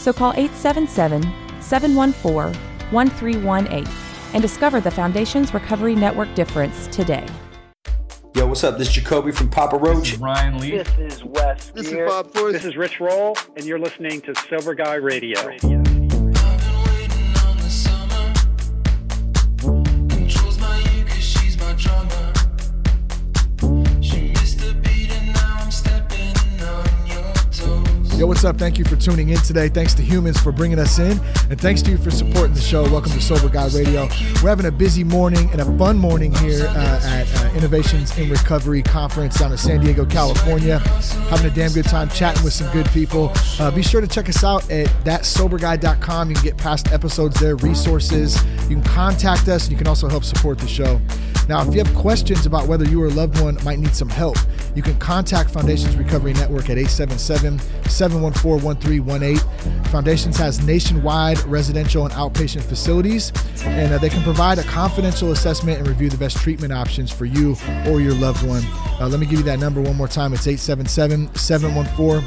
so call 877 714 1318 and discover the Foundation's Recovery Network difference today. Yo, what's up? This is Jacoby from Papa Roach. Ryan Lee. This is Wes. This here. is Bob Forrest. This is Rich Roll, and you're listening to Sober Guy Radio. Yo, what's up? Thank you for tuning in today. Thanks to Humans for bringing us in. And thanks to you for supporting the show. Welcome to Sober Guy Radio. We're having a busy morning and a fun morning here uh, at uh, Innovations in Recovery Conference down in San Diego, California. Having a damn good time chatting with some good people. Uh, be sure to check us out at thatsoberguy.com. You can get past episodes there, resources. You can contact us, and you can also help support the show. Now, if you have questions about whether you or a loved one might need some help, you can contact Foundations Recovery Network at 877 714 1318. Foundations has nationwide residential and outpatient facilities, and uh, they can provide a confidential assessment and review the best treatment options for you or your loved one. Uh, let me give you that number one more time. It's 877 714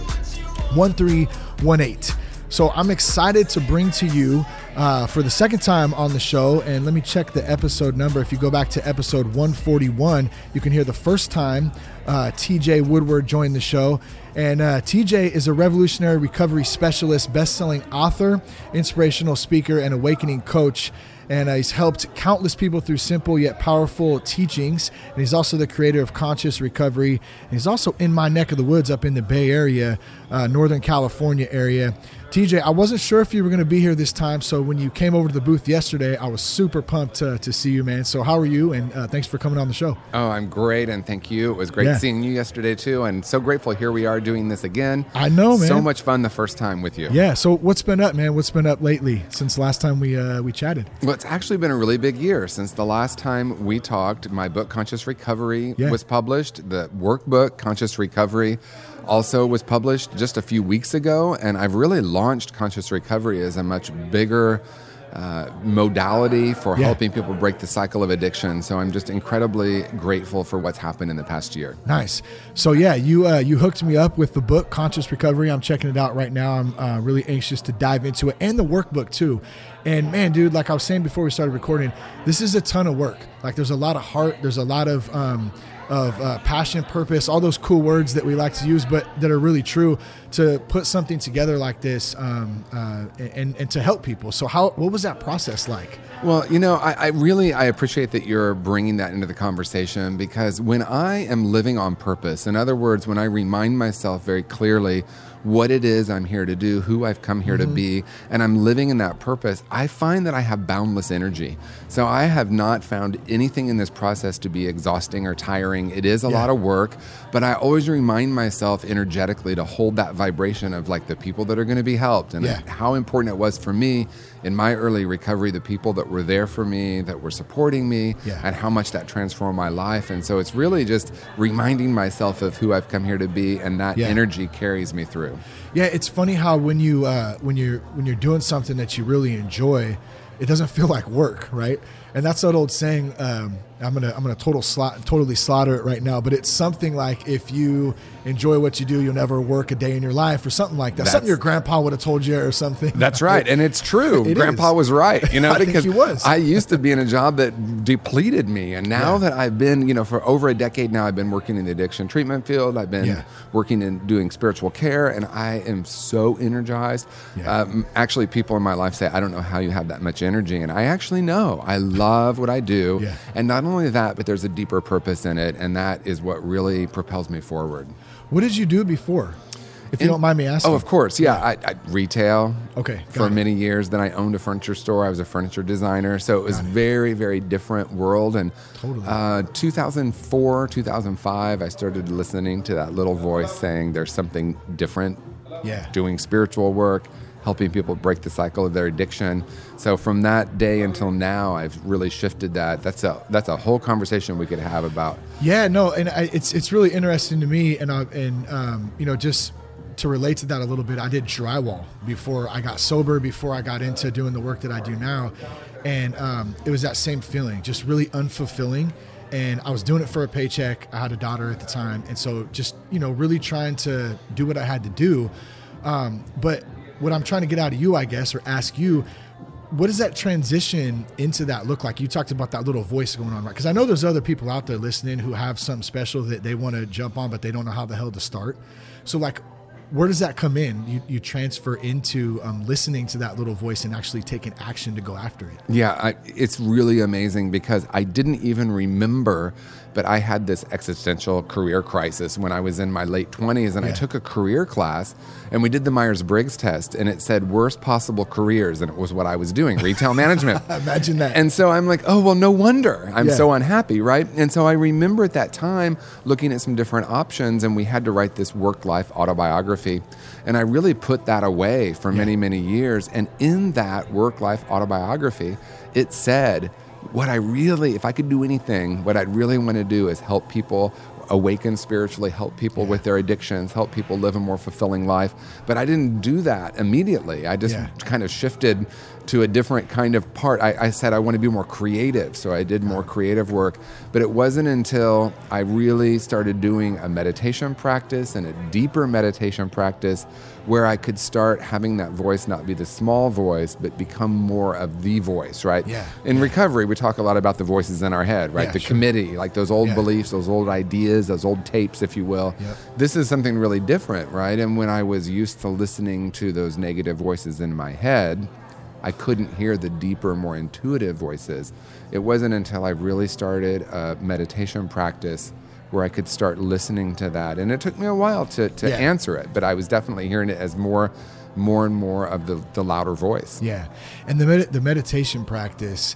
1318. So I'm excited to bring to you uh, for the second time on the show, and let me check the episode number. If you go back to episode 141, you can hear the first time uh, TJ Woodward joined the show. And uh, TJ is a revolutionary recovery specialist, best selling author, inspirational speaker, and awakening coach and uh, he's helped countless people through simple yet powerful teachings. And he's also the creator of Conscious Recovery. And he's also in my neck of the woods up in the Bay Area, uh, Northern California area. TJ, I wasn't sure if you were going to be here this time, so when you came over to the booth yesterday, I was super pumped to, to see you, man. So how are you? And uh, thanks for coming on the show. Oh, I'm great, and thank you. It was great Yeah. seeing you yesterday too, and so grateful. Here we are doing this again. I know, man. So much fun the first time with you. Yeah. So what's been up, man? What's been up lately since last time we uh, we chatted? Well, it's actually been a really big year since the last time we talked. My book, Conscious Recovery, Yeah. was published. The workbook, Conscious Recovery, also was published just a few weeks ago. And I've really launched Conscious Recovery as a much bigger uh, modality for Yeah. helping people break the cycle of addiction. So I'm just incredibly grateful for what's happened in the past year. Nice. So yeah, you uh, you hooked me up with the book Conscious Recovery. I'm checking it out right now. I'm uh, really anxious to dive into it and the workbook too. And man, dude, like I was saying before we started recording, this is a ton of work. Like there's a lot of heart. There's a lot of um, of uh, passion, purpose, all those cool words that we like to use, but that are really true. To put something together like this um, uh, and and to help people. So how what was that process like? Well, you know, I, I really I appreciate that you're bringing that into the conversation because when I am living on purpose, in other words, when I remind myself very clearly what it is I'm here to do, who I've come here to mm-hmm. be, and I'm living in that purpose, I find that I have boundless energy. So I have not found anything in this process to be exhausting or tiring. It is a Yeah. lot of work, but I always remind myself energetically to hold that vibration of like the people that are going to be helped and Yeah. how important it was for me in my early recovery, the people that were there for me, that were supporting me, Yeah. and how much that transformed my life. And so it's really just reminding myself of who I've come here to be, and that Yeah. energy carries me through. Yeah, it's funny how when you uh, when you're when you're doing something that you really enjoy, it doesn't feel like work, right? And that's that old saying. Um, I'm gonna I'm gonna total slot, totally slaughter it right now, but it's something like if you enjoy what you do, you'll never work a day in your life, or something like that. something your grandpa would have told you, or something. That's right, and it's true. It Grandpa is. was right, you know, I think because he was. I used to be in a job that depleted me, and now Yeah. that I've been, you know, for over a decade now, I've been working in the addiction treatment field. I've been Yeah. working in doing spiritual care, and I am so energized. Yeah. Um, actually, people in my life say, "I don't know how you have that much energy," and I actually know. I love what I do, and not only that, but there's a deeper purpose in it, and that is what really propels me forward. What did you do before? If you In- don't mind me asking. Oh, of course. Yeah, I, I retail. Okay, For it. many years, then I owned a furniture store. I was a furniture designer, so it was it. very, very different world. And Totally. uh, 2004, 2005, I started listening to that little voice saying, "There's something different." Yeah. Doing spiritual work, helping people break the cycle of their addiction. So from that day until now, I've really shifted that. That's a that's a whole conversation we could have about. Yeah, no, and I, it's it's really interesting to me, and I, and um, you know just to relate to that a little bit, I did drywall before I got sober, before I got into doing the work that I do now, and um, it was that same feeling, just really unfulfilling. And I was doing it for a paycheck. I had a daughter at the time, and so just you know really trying to do what I had to do. Um, but what I'm trying to get out of you, I guess, or ask you, what does that transition into that look like? You talked about that little voice going on, right? Because I know there's other people out there listening who have something special that they want to jump on, but they don't know how the hell to start. So, like, where does that come in? You, you transfer into um, listening to that little voice and actually taking action to go after it. Yeah, I, it's really amazing because I didn't even remember but I had this existential career crisis when I was in my late 20s and yeah. I took a career class and we did the Myers Briggs test and it said worst possible careers and it was what I was doing retail management. Imagine that. And so I'm like, oh, well, no wonder I'm yeah. so unhappy, right? And so I remember at that time looking at some different options and we had to write this work life autobiography. And I really put that away for yeah. many, many years. And in that work life autobiography, it said, what I really, if I could do anything, what I'd really want to do is help people awaken spiritually, help people yeah. with their addictions, help people live a more fulfilling life. But I didn't do that immediately. I just yeah. kind of shifted to a different kind of part. I, I, said I want to be more creative, so I did more creative work. But it wasn't until I really started doing a meditation practice and a deeper meditation practice where I could start having that voice not be the small voice, but become more of the voice, right? Yeah. In yeah. recovery, we talk a lot about the voices in our head, right? Yeah, the sure. committee, like those old Yeah. beliefs, those old ideas, those old tapes, if you will. Yep. This is something really different, right? And when I was used to listening to those negative voices in my head, I couldn't hear the deeper, more intuitive voices. It wasn't until I really started a meditation practice where I could start listening to that. And it took me a while to, to Yeah. answer it, but I was definitely hearing it as more more and more of the, the louder voice. Yeah, and the med- the meditation practice,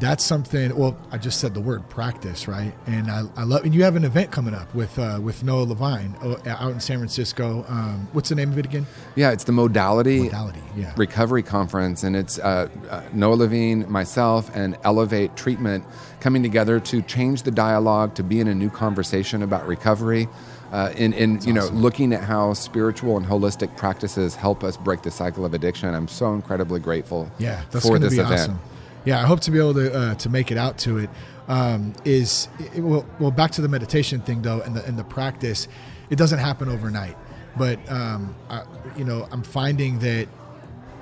that's something. Well, I just said the word practice, right? And I, I love. And you have an event coming up with uh, with Noah Levine uh, out in San Francisco. Um, what's the name of it again? Yeah, it's the modality, Modality, yeah. recovery conference, and it's uh, uh, Noah Levine, myself, and Elevate Treatment coming together to change the dialogue, to be in a new conversation about recovery, uh, in, in you know looking at how spiritual and holistic practices help us break the cycle of addiction. I'm so incredibly grateful Yeah, that's for this be event. awesome. Yeah, I hope to be able to uh, to make it out to it. Um, is it, well, well, back to the meditation thing though, and the and the practice. It doesn't happen overnight, but um, I, you know, I'm finding that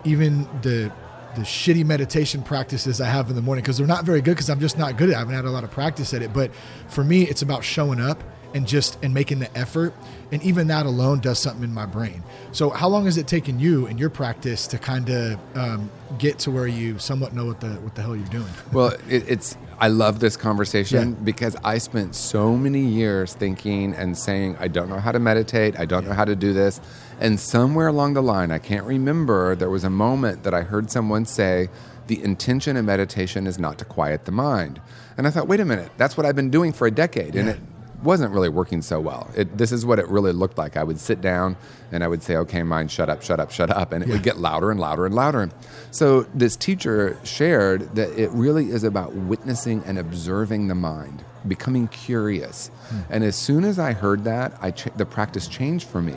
even the the shitty meditation practices I have in the morning because they're not very good because I'm just not good at it. I haven't had a lot of practice at it. But for me, it's about showing up and just and making the effort. And even that alone does something in my brain. So how long has it taken you in your practice to kind of um, get to where you somewhat know what the what the hell you're doing? Well, it, it's I love this conversation Yeah. because I spent so many years thinking and saying I don't know how to meditate, I don't know how to do this, and somewhere along the line, I can't remember, there was a moment that I heard someone say the intention of meditation is not to quiet the mind. And I thought, wait a minute, that's what I've been doing for a decade, and Yeah. it wasn't really working so well. It, this is what it really looked like. I would sit down and I would say, okay, mind, shut up, shut up, shut up. And it would get louder and louder and louder. So this teacher shared that it really is about witnessing and observing the mind, becoming curious. Hmm. And as soon as I heard that, I ch- the practice changed for me.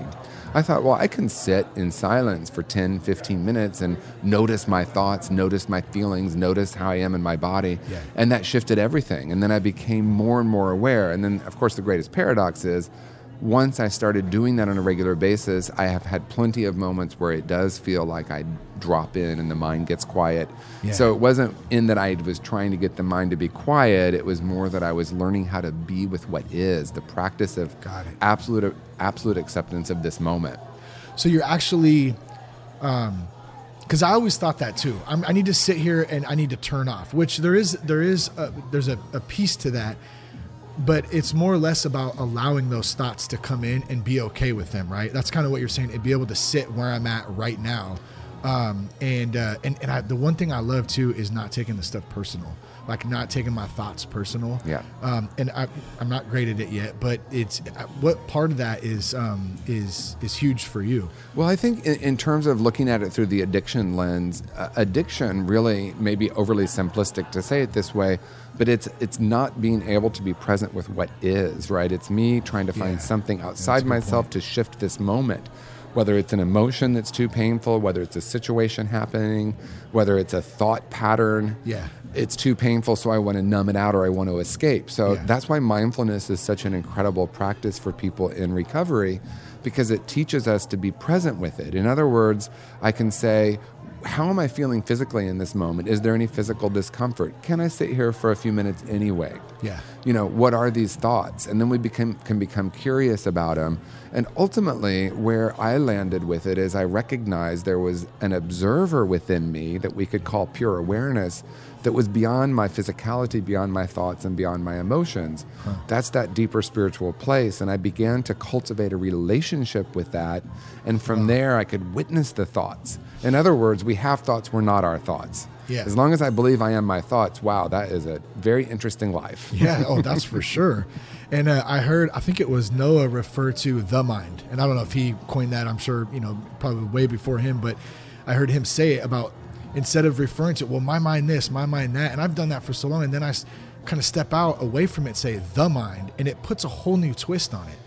I thought, well, I can sit in silence for 10, 15 minutes and notice my thoughts, notice my feelings, notice how I am in my body. Yeah. And that shifted everything. And then I became more and more aware. And then, of course, the greatest paradox is once I started doing that on a regular basis, I have had plenty of moments where it does feel like I drop in and the mind gets quiet. Yeah. So it wasn't in that I was trying to get the mind to be quiet, it was more that I was learning how to be with what is, the practice of absolute absolute acceptance of this moment. So you're actually, um, because I always thought that too. I'm, I need to sit here and I need to turn off. Which there is there is a, there's a, a piece to that, but it's more or less about allowing those thoughts to come in and be okay with them. Right. That's kind of what you're saying. And be able to sit where I'm at right now. Um, and uh, and and I, the one thing I love too is not taking the stuff personal, like not taking my thoughts personal. Yeah. Um, and I, I'm not great at it yet, but it's what part of that is um, is is huge for you. Well, I think in, in terms of looking at it through the addiction lens, uh, addiction really may be overly simplistic to say it this way, but it's it's not being able to be present with what is, right? It's me trying to find Yeah. something outside myself point. to shift this moment. Whether it's an emotion that's too painful, whether it's a situation happening, whether it's a thought pattern, Yeah. it's too painful, so I want to numb it out or I want to escape. So Yeah. that's why mindfulness is such an incredible practice for people in recovery because it teaches us to be present with it. In other words, I can say, how am I feeling physically in this moment? Is there any physical discomfort? Can I sit here for a few minutes anyway? Yeah. You know, what are these thoughts? And then we become, can become curious about them. And ultimately, where I landed with it is I recognized there was an observer within me that we could call pure awareness that was beyond my physicality, beyond my thoughts, and beyond my emotions. That's that deeper spiritual place. And I began to cultivate a relationship with that. And from there, I could witness the thoughts. In other words, we have thoughts, we're not our thoughts. Yeah. As long as I believe I am my thoughts, wow, that is a very interesting life. Yeah, oh, that's for sure. And uh, I heard, I think it was Noah refer to the mind, and I don't know if he coined that. I'm sure you know probably way before him, but I heard him say it about instead of referring to well, my mind this, my mind that, and I've done that for so long, and then I kind of step out away from it, say the mind, and it puts a whole new twist on it.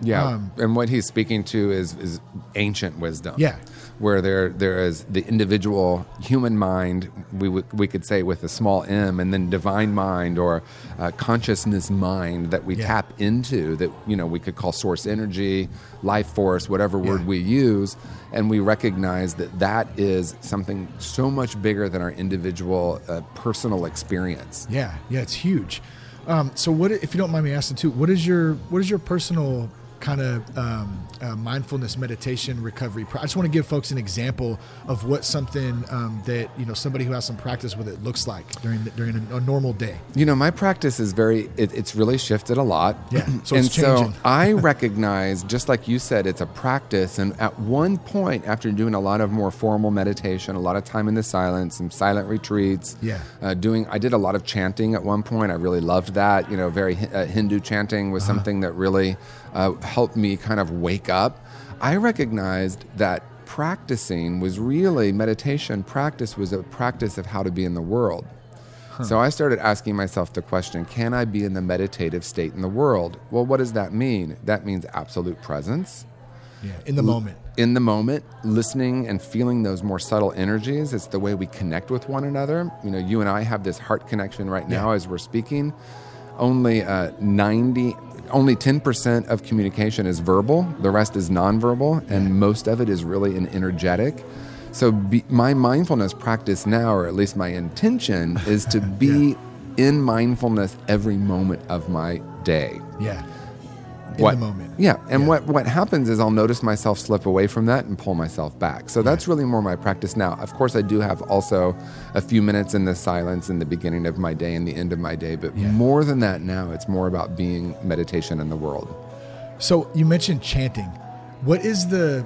Yeah, Um, and what he's speaking to is is ancient wisdom. Yeah. Where there there is the individual human mind. We would we could say with a small m, and then divine mind or uh, consciousness mind that we Yeah. tap into. That you know we could call source energy, life force, whatever word Yeah. we use, and we recognize that that is something so much bigger than our individual uh, personal experience. Yeah, yeah, it's huge. Um, so, what if you don't mind me asking too? What is your what is your personal kind of um, uh, mindfulness meditation recovery? I just want to give folks an example of what something um, that you know somebody who has some practice with it looks like during the, during a, a normal day. You know, my practice is very, it, it's really shifted a lot. Yeah, so and it's changing. so I recognize, just like you said, it's a practice. And at one point, after doing a lot of more formal meditation, a lot of time in the silence, some silent retreats, Yeah. uh, doing, I did a lot of chanting at one point. I really loved that. You know, very uh, Hindu chanting was Uh-huh. something that really uh, helped me kind of wake up. I recognized that practicing was really meditation practice was a practice of how to be in the world. So I started asking myself the question can I be in the meditative state in the world? Well, what does that mean? That means absolute presence. Yeah, in the moment. In the moment, listening and feeling those more subtle energies. It's the way we connect with one another. You know, you and I have this heart connection right now Yeah. as we're speaking. Only uh, 90, only 10% of communication is verbal, the rest is nonverbal, and most of it is really an energetic. So, be, my mindfulness practice now, or at least my intention, is to be in mindfulness every moment of my day. Yeah, in What- the moment. Yeah, and Yeah. what what happens is I'll notice myself slip away from that and pull myself back. So that's really more my practice now. Of course, I do have also a few minutes in the silence in the beginning of my day and the end of my day, but Yeah. more than that now, it's more about being meditation in the world. So you mentioned chanting. What is the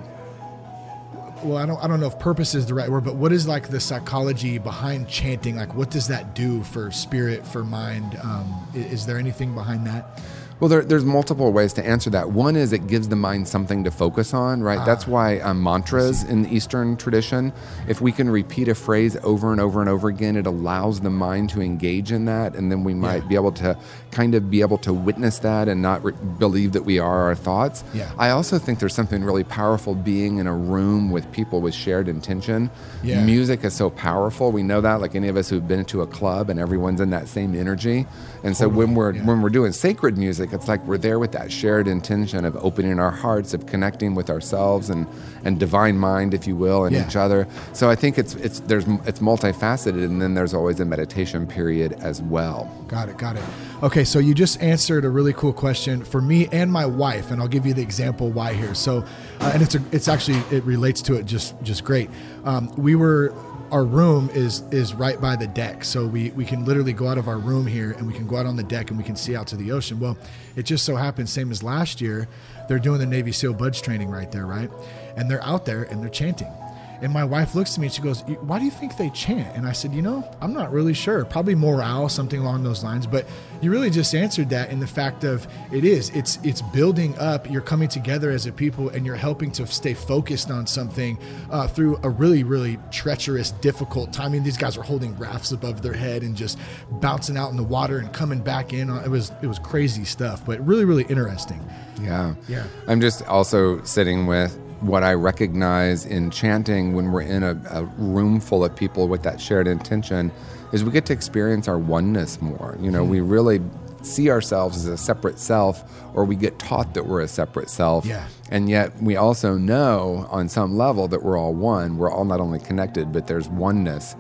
well, I don't I don't know if purpose is the right word, but what is like the psychology behind chanting? Like what does that do for spirit, for mind? Um, i- is there anything behind that? Well, there, there's multiple ways to answer that. One is it gives the mind something to focus on, right? That's why um, mantras in the Eastern tradition, if we can repeat a phrase over and over and over again, it allows the mind to engage in that, and then we might Yeah. be able to kind of be able to witness that and not re- believe that we are our thoughts. Yeah. I also think there's something really powerful being in a room with people with shared intention. Yeah. Music is so powerful. We know that, like any of us who've been to a club and everyone's in that same energy. And so when we're yeah. when we're doing sacred music, it's like we're there with that shared intention of opening our hearts, of connecting with ourselves and and divine mind, if you will, and Yeah. each other. So I think it's it's there's it's multifaceted, and then there's always a meditation period as well. Got it, got it. Okay, so you just answered a really cool question for me and my wife, and I'll give you the example why here. So, uh, and it's a, it's actually it relates to it just just great. Um, we were our room is is right by the deck, so we we can literally go out of our room here and we can go out on the deck and we can see out to the ocean. Well, it just so happens, same as last year, they're doing the Navy SEAL BUD/S training right there, right? And they're out there and they're chanting. And my wife looks at me and she goes, Why do you think they chant? And I said, You know, I'm not really sure. Probably morale, something along those lines. But you really just answered that in the fact of it is. It's it's building up. You're coming together as a people and you're helping to stay focused on something uh, through a really, really treacherous, difficult time. I mean, these guys are holding rafts above their head and just bouncing out in the water and coming back in. It was it was crazy stuff, but really, really interesting. Yeah. Yeah. I'm just also sitting with what I recognize in chanting when we're in a, a, room full of people with that shared intention is we get to experience our oneness more. You know, mm. we really see ourselves as a separate self or we get taught that we're a separate self. Yeah. And yet we also know on some level that we're all one. We're all not only connected, but there's oneness.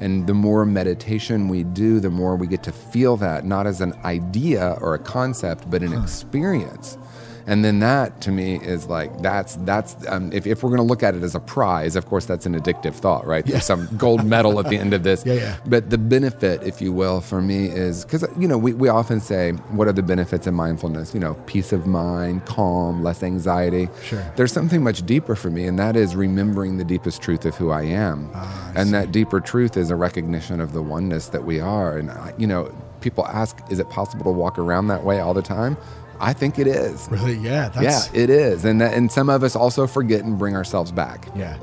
And the more meditation we do, the more we get to feel that, not as an idea or a concept, but an huh. experience and then that to me is like that's that's um, if, if we're going to look at it as a prize of course that's an addictive thought right? Yeah. there's some gold medal at the end of this. Yeah, yeah. but the benefit if you will for me is because you know we, we often say what are the benefits of mindfulness? You know peace of mind calm less anxiety. Sure. There's something much deeper for me and that is remembering the deepest truth of who i am. Ah, and see. that deeper truth is a recognition of the oneness that we are. And you know people ask is it possible to walk around that way all the time I think it is. Really? Yeah. yeah, it is. And that, and some of us also forget and bring ourselves back. Yeah.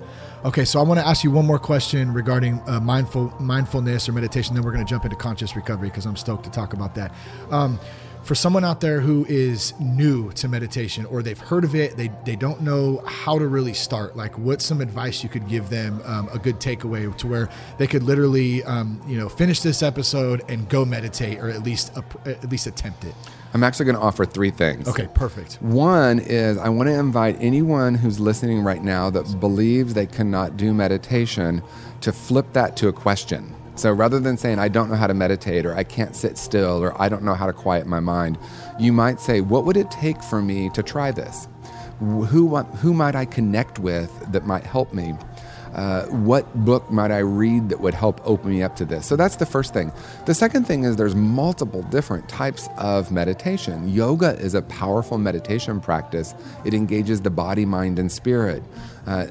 Okay, so I want to ask you one more question regarding uh, mindful mindfulness or meditation. Then we're going to jump into conscious recovery because I'm stoked to talk about that. Um, for someone out there who is new to meditation or they've heard of it, they, they don't know how to really start, like what's some advice you could give them, um, a good takeaway to where they could literally, um, you know, finish this episode and go meditate or at least, uh, at least attempt it? I'm actually going to offer three things. Okay, perfect. One is I want to invite anyone who's listening right now that believes they cannot do meditation to flip that to a question. So rather than saying, I don't know how to meditate, or I can't sit still, or I don't know how to quiet my mind, you might say, What would it take for me to try this? Who, who might I connect with that might help me? Uh, what book might I read that would help open me up to this? So that's the first thing. The second thing is there's multiple different types of meditation. Yoga is a powerful meditation practice, it engages the body, mind, and spirit. Uh,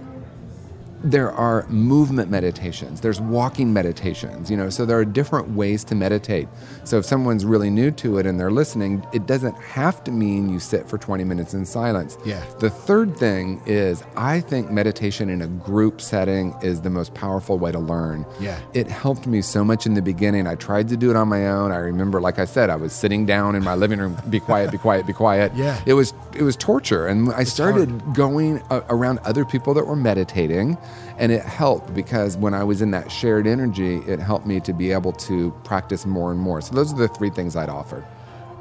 there are movement meditations there's walking meditations you know so there are different ways to meditate. So if someone's really new to it and they're listening it doesn't have to mean you sit for 20 minutes in silence. Yeah. The third thing is i think meditation in a group setting is the most powerful way to learn. Yeah. It helped me so much in the beginning. I tried to do it on my own. I remember like i said i was sitting down in my living room be quiet be quiet be quiet. Yeah. It was it was torture. And i it's started hard. going around other people that were meditating and it helped because when I was in that shared energy, it helped me to be able to practice more and more. So those are the three things I'd offer.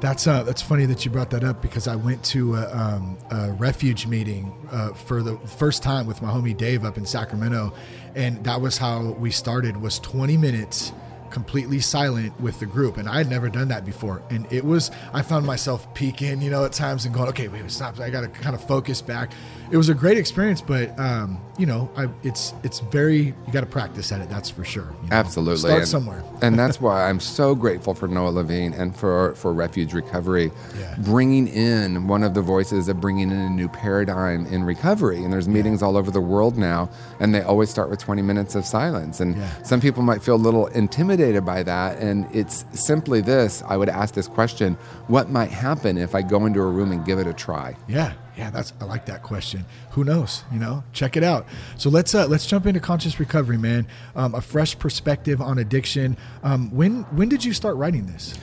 That's uh, that's funny that you brought that up because I went to a, um, a refuge meeting uh, for the first time with my homie Dave up in Sacramento, and that was how we started. Was 20 minutes completely silent with the group and i had never done that before and it was i found myself peeking you know at times and going okay wait stop i gotta kind of focus back it was a great experience, but um, you know, I, it's it's very you got to practice at it. That's for sure. You know? Absolutely, start and, somewhere. and that's why I'm so grateful for Noah Levine and for for Refuge Recovery, yeah. bringing in one of the voices of bringing in a new paradigm in recovery. And there's meetings yeah. all over the world now, and they always start with 20 minutes of silence. And yeah. some people might feel a little intimidated by that. And it's simply this: I would ask this question: What might happen if I go into a room and give it a try? Yeah yeah, that's I like that question. Who knows? You know, check it out. So let's uh, let's jump into conscious recovery, man. Um, a fresh perspective on addiction. Um, when when did you start writing this?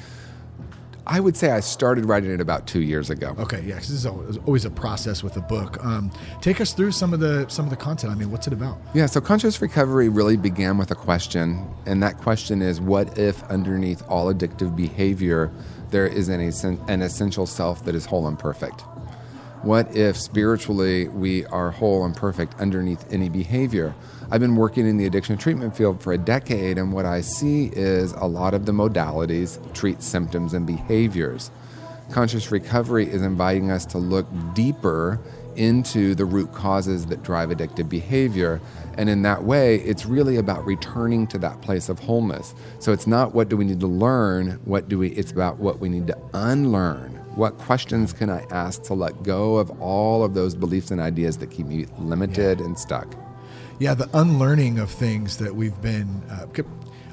I would say I started writing it about two years ago. Okay, yeah, this is always a process with a book. Um, take us through some of the some of the content. I mean, what's it about? Yeah, so conscious recovery really began with a question, and that question is, what if underneath all addictive behavior, there is an, an essential self that is whole and perfect? What if spiritually we are whole and perfect underneath any behavior? I've been working in the addiction treatment field for a decade, and what I see is a lot of the modalities treat symptoms and behaviors. Conscious recovery is inviting us to look deeper into the root causes that drive addictive behavior. And in that way, it's really about returning to that place of wholeness. So it's not what do we need to learn, what do we it's about what we need to unlearn. What questions can I ask to let go of all of those beliefs and ideas that keep me limited yeah. and stuck? yeah, the unlearning of things that we've been. Uh,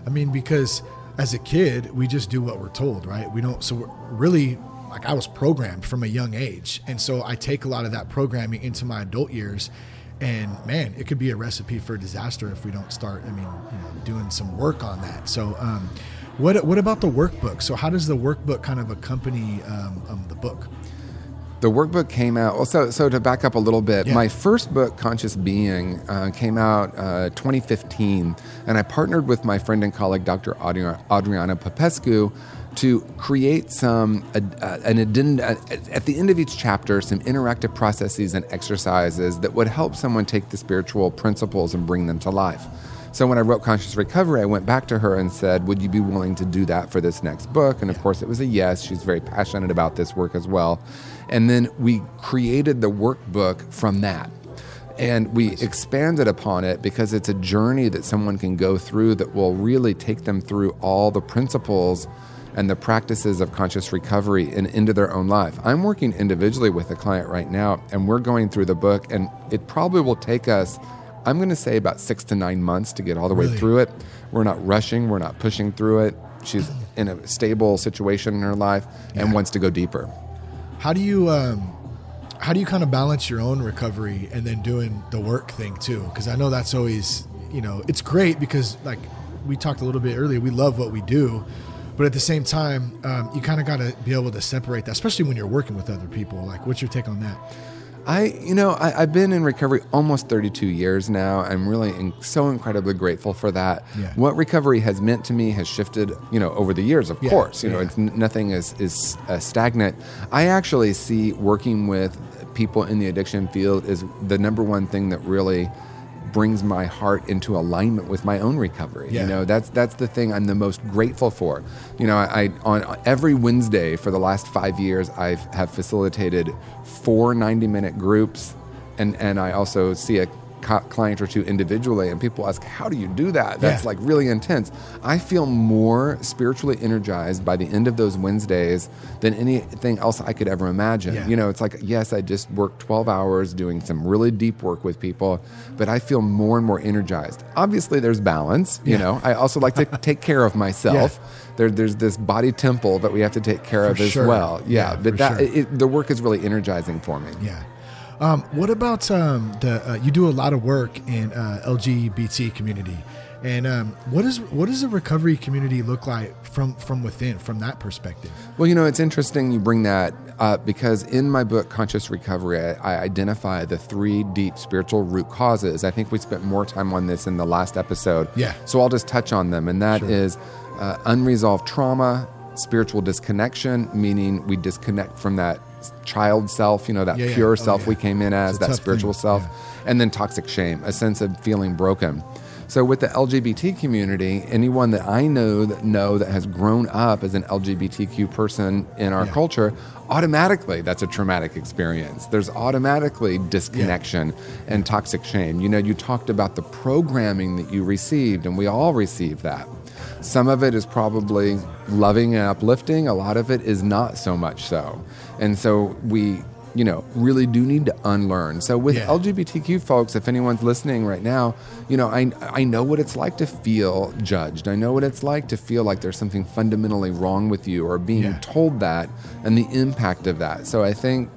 I mean, because as a kid, we just do what we're told, right? We don't. So we're really, like, I was programmed from a young age, and so I take a lot of that programming into my adult years. And man, it could be a recipe for disaster if we don't start. I mean, you know, doing some work on that. So, um, what what about the workbook? So, how does the workbook kind of accompany um, um, the book? The workbook came out. Well, so so to back up a little bit, Yeah. my first book, Conscious Being, uh, came out uh, 2015, and I partnered with my friend and colleague, Dr. Adri- Adriana Popescu, to create some uh, an addend- uh, at the end of each chapter, some interactive processes and exercises that would help someone take the spiritual principles and bring them to life. So when I wrote Conscious Recovery, I went back to her and said, "Would you be willing to do that for this next book?" And of course, it was a yes. She's very passionate about this work as well. And then we created the workbook from that. And we expanded upon it because it's a journey that someone can go through that will really take them through all the principles and the practices of conscious recovery and into their own life. I'm working individually with a client right now, and we're going through the book, and it probably will take us, I'm going to say, about six to nine months to get all the way through it. We're not rushing, we're not pushing through it. She's in a stable situation in her life and Yeah. wants to go deeper. How do you um, how do you kind of balance your own recovery and then doing the work thing too? Because I know that's always you know it's great because like we talked a little bit earlier, we love what we do, but at the same time, um, you kind of got to be able to separate that, especially when you're working with other people. Like, what's your take on that? I, you know, I, I've been in recovery almost 32 years now. I'm really in, so incredibly grateful for that. Yeah. What recovery has meant to me has shifted, you know, over the years. Of Yeah, course, you know, it's nothing is is uh, stagnant. I actually see working with people in the addiction field is the number one thing that really brings my heart into alignment with my own recovery. Yeah. You know, that's that's the thing I'm the most grateful for. You know, I, I on every Wednesday for the last five years, I have facilitated four 90 minute groups, and and I also see a co- client or two individually, and people ask, "How do you do that?" That's Yeah. like really intense. I feel more spiritually energized by the end of those Wednesdays than anything else I could ever imagine. Yeah. You know, it's like yes, I just worked 12 hours doing some really deep work with people, but I feel more and more energized. Obviously, there's balance. You Yeah. know, I also like to take care of myself. There, there's this body temple that we have to take care For of as sure. well. Yeah, but that sure. it, the work is really energizing for me. Yeah. Um, what about um, the? Uh, you do a lot of work in uh, LGBT community, and um, what is what does the recovery community look like from from within, from that perspective? Well, you know, it's interesting you bring that up because in my book, Conscious Recovery, I, I identify the three deep spiritual root causes. I think we spent more time on this in the last episode. Yeah. So I'll just touch on them, and that is uh, unresolved trauma, spiritual disconnection, meaning we disconnect from that child self, you know, that Yeah, yeah. pure Oh, self yeah. we came in as, that spiritual thing. self, Yeah. and then toxic shame, a sense of feeling broken. So with the LGBT community, anyone that I know that know that has grown up as an LGBTQ person in our Yeah. culture, automatically that's a traumatic experience. There's automatically disconnection and toxic shame. You know, you talked about the programming that you received, and we all receive that. Some of it is probably loving and uplifting, a lot of it is not so much so. And so we, you know, really do need to unlearn. So with Yeah. LGBTQ folks, if anyone's listening right now, you know, I I know what it's like to feel judged. I know what it's like to feel like there's something fundamentally wrong with you or being Yeah. told that and the impact of that. So I think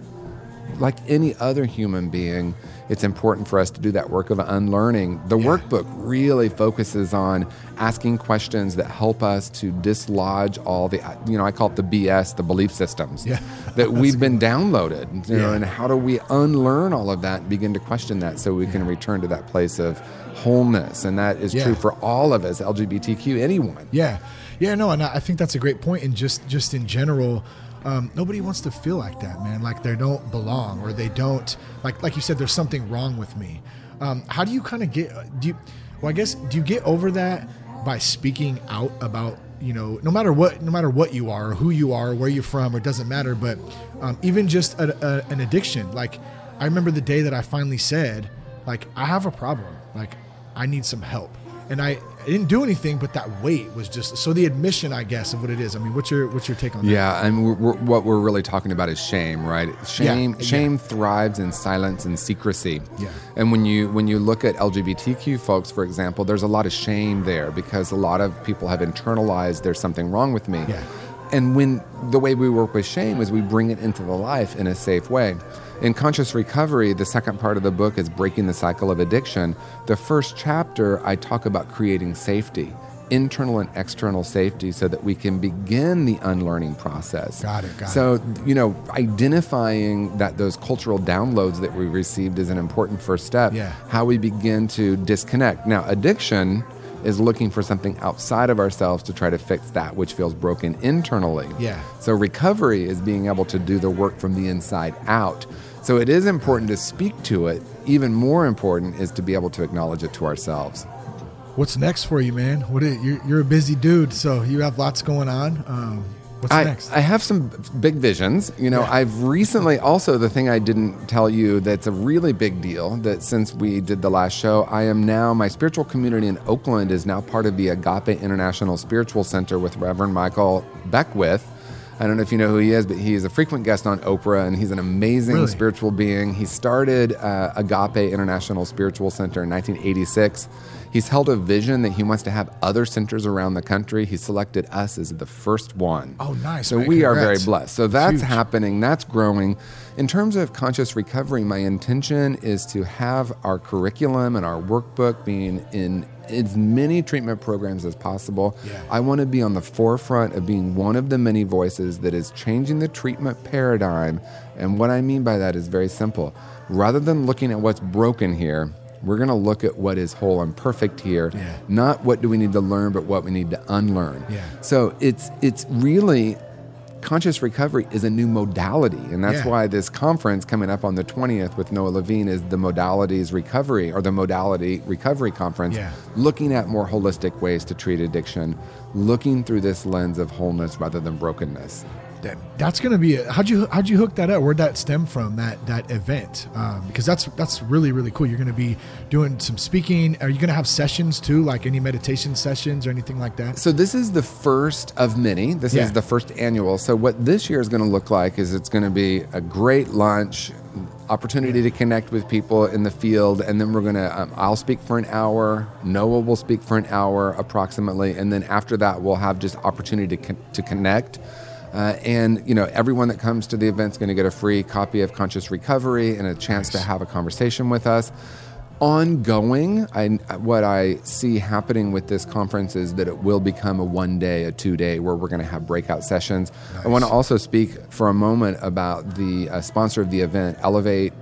like any other human being, it's important for us to do that work of unlearning. The Yeah. workbook really focuses on asking questions that help us to dislodge all the, you know, I call it the BS, the belief systems Yeah. that we've been downloaded. You know, and how do we unlearn all of that and begin to question that so we can return to that place of wholeness? And that is Yeah. true for all of us, LGBTQ, anyone. Yeah, yeah, no, and I I think that's a great point. And just just in general, um, nobody wants to feel like that, man. Like they don't belong, or they don't like like you said. There's something wrong with me. Um, how do you kind of get? Do you? Well, I guess do you get over that by speaking out about you know no matter what no matter what you are or who you are or where you're from or it doesn't matter but um, even just a, a, an addiction like i remember the day that i finally said like i have a problem like i need some help and I, I didn't do anything, but that weight was just so the admission, I guess, of what it is. I mean, what's your what's your take on that? Yeah, and we're, we're, what we're really talking about is shame, right? Shame, Yeah, shame yeah. thrives in silence and secrecy. Yeah. And when you when you look at LGBTQ folks, for example, there's a lot of shame there because a lot of people have internalized there's something wrong with me. Yeah. And when the way we work with shame is we bring it into the life in a safe way. In Conscious Recovery, the second part of the book is breaking the cycle of addiction. The first chapter, I talk about creating safety, internal and external safety, so that we can begin the unlearning process. Got it, got so, you know, identifying that those cultural downloads that we received is an important first step. Yeah. How we begin to disconnect. Now, addiction is looking for something outside of ourselves to try to fix that which feels broken internally. Yeah. So recovery is being able to do the work from the inside out. So it is important to speak to it. Even more important is to be able to acknowledge it to ourselves. What's next for you, man? What is, you're, you're a busy dude, so you have lots going on. Um, what's I, next? I have some big visions. You know, Yeah. I've recently also the thing I didn't tell you that's a really big deal that since we did the last show, I am now my spiritual community in Oakland is now part of the Agape International Spiritual Center with Reverend Michael Beckwith. I don't know if you know who he is, but he is a frequent guest on Oprah, and he's an amazing Really? spiritual being. He started uh, Agape International Spiritual Center in 1986. He's held a vision that he wants to have other centers around the country. He selected us as the first one. Oh, nice, So man. we are very blessed. So that's Huge. happening. That's growing. In terms of conscious recovery, my intention is to have our curriculum and our workbook being in as many treatment programs as possible. Yeah. I want to be on the forefront of being one of the many voices that is changing the treatment paradigm. And what I mean by that is very simple. Rather than looking at what's broken here, we're going to look at what is whole and perfect here. Yeah. Not what do we need to learn, but what we need to unlearn. Yeah. So it's it's really conscious recovery is a new modality, and that's Yeah. why this conference coming up on the 20th with Noah Levine is the modalities recovery or the modality recovery conference, Yeah. looking at more holistic ways to treat addiction, looking through this lens of wholeness rather than brokenness. That- that's gonna be a, how'd you how'd you hook that up? Where'd that stem from? That that event? Um, because that's that's really really cool. You're gonna be doing some speaking. Are you gonna have sessions too, like any meditation sessions or anything like that? So this is the first of many. This Yeah. is the first annual. So what this year is going to look like is it's going to be a great lunch, opportunity to connect with people in the field, and then we're going to. Um, I'll speak for an hour. Noah will speak for an hour approximately, and then after that we'll have just opportunity to con- to connect. Uh, and you know everyone that comes to the event is going to get a free copy of Conscious Recovery and a chance to have a conversation with us. Ongoing I, what i see happening with this conference is that it will become a one day a two day where we're going to have breakout sessions. I want to also speak for a moment about the uh, sponsor of the event elevate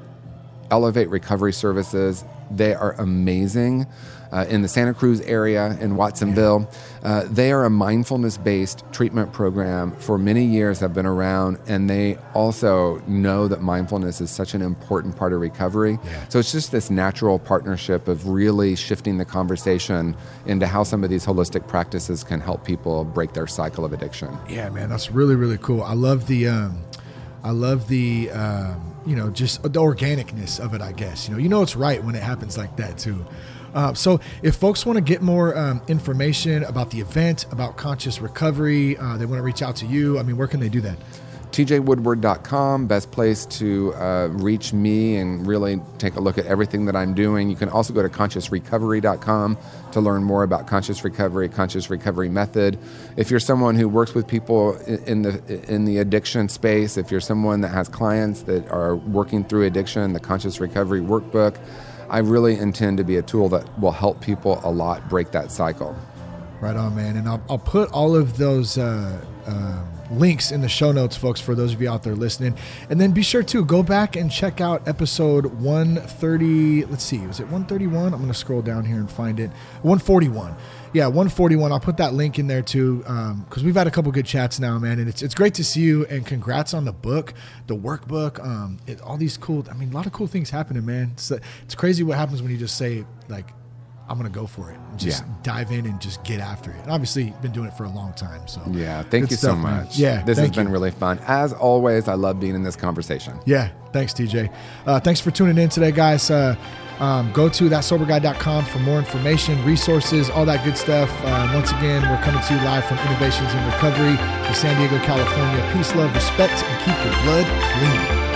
elevate recovery services. They are amazing uh, in the santa cruz area in watsonville uh, they are a mindfulness based treatment program for many years have been around and they also know that mindfulness is such an important part of recovery Yeah. so it's just this natural partnership of really shifting the conversation into how some of these holistic practices can help people break their cycle of addiction. Yeah, man, that's really really cool. I love the, um, I love the, um, you know, just the organicness of it. I guess you know, you know, it's right when it happens like that too. Uh, so, if folks want to get more um, information about the event, about conscious recovery, uh, they want to reach out to you. I mean, where can they do that? tjwoodward.com, best place to uh, reach me and really take a look at everything that I'm doing. You can also go to consciousrecovery.com to learn more about conscious recovery, conscious recovery method. If you're someone who works with people in the in the addiction space, if you're someone that has clients that are working through addiction, the conscious recovery workbook, I really intend to be a tool that will help people a lot break that cycle. Right on, man. And I'll, I'll put all of those uh, um links in the show notes, folks, for those of you out there listening. And then be sure to go back and check out episode 130. Let's see, was it 131? I'm going to scroll down here and find it. 141. Yeah, 141. I'll put that link in there too, because we've had a couple good chats now, man. And it's, it's great to see you. And congrats on the book, the workbook, um, it, all these cool, I mean, a lot of cool things happening, man. It's, it's crazy what happens when you just say, like, I'm gonna go for it. Just Yeah. dive in and just get after it. And obviously, been doing it for a long time. So Yeah, thank Good you so stuff, man. much. Yeah, this has been really fun. As always, I love being in this conversation. Yeah, thanks, TJ. Uh, thanks for tuning in today, guys. Uh, um, go to thatsoberguy.com for more information, resources, all that good stuff. Uh, once again, we're coming to you live from Innovations in Recovery in San Diego, California. Peace, love, respect, and keep your blood clean.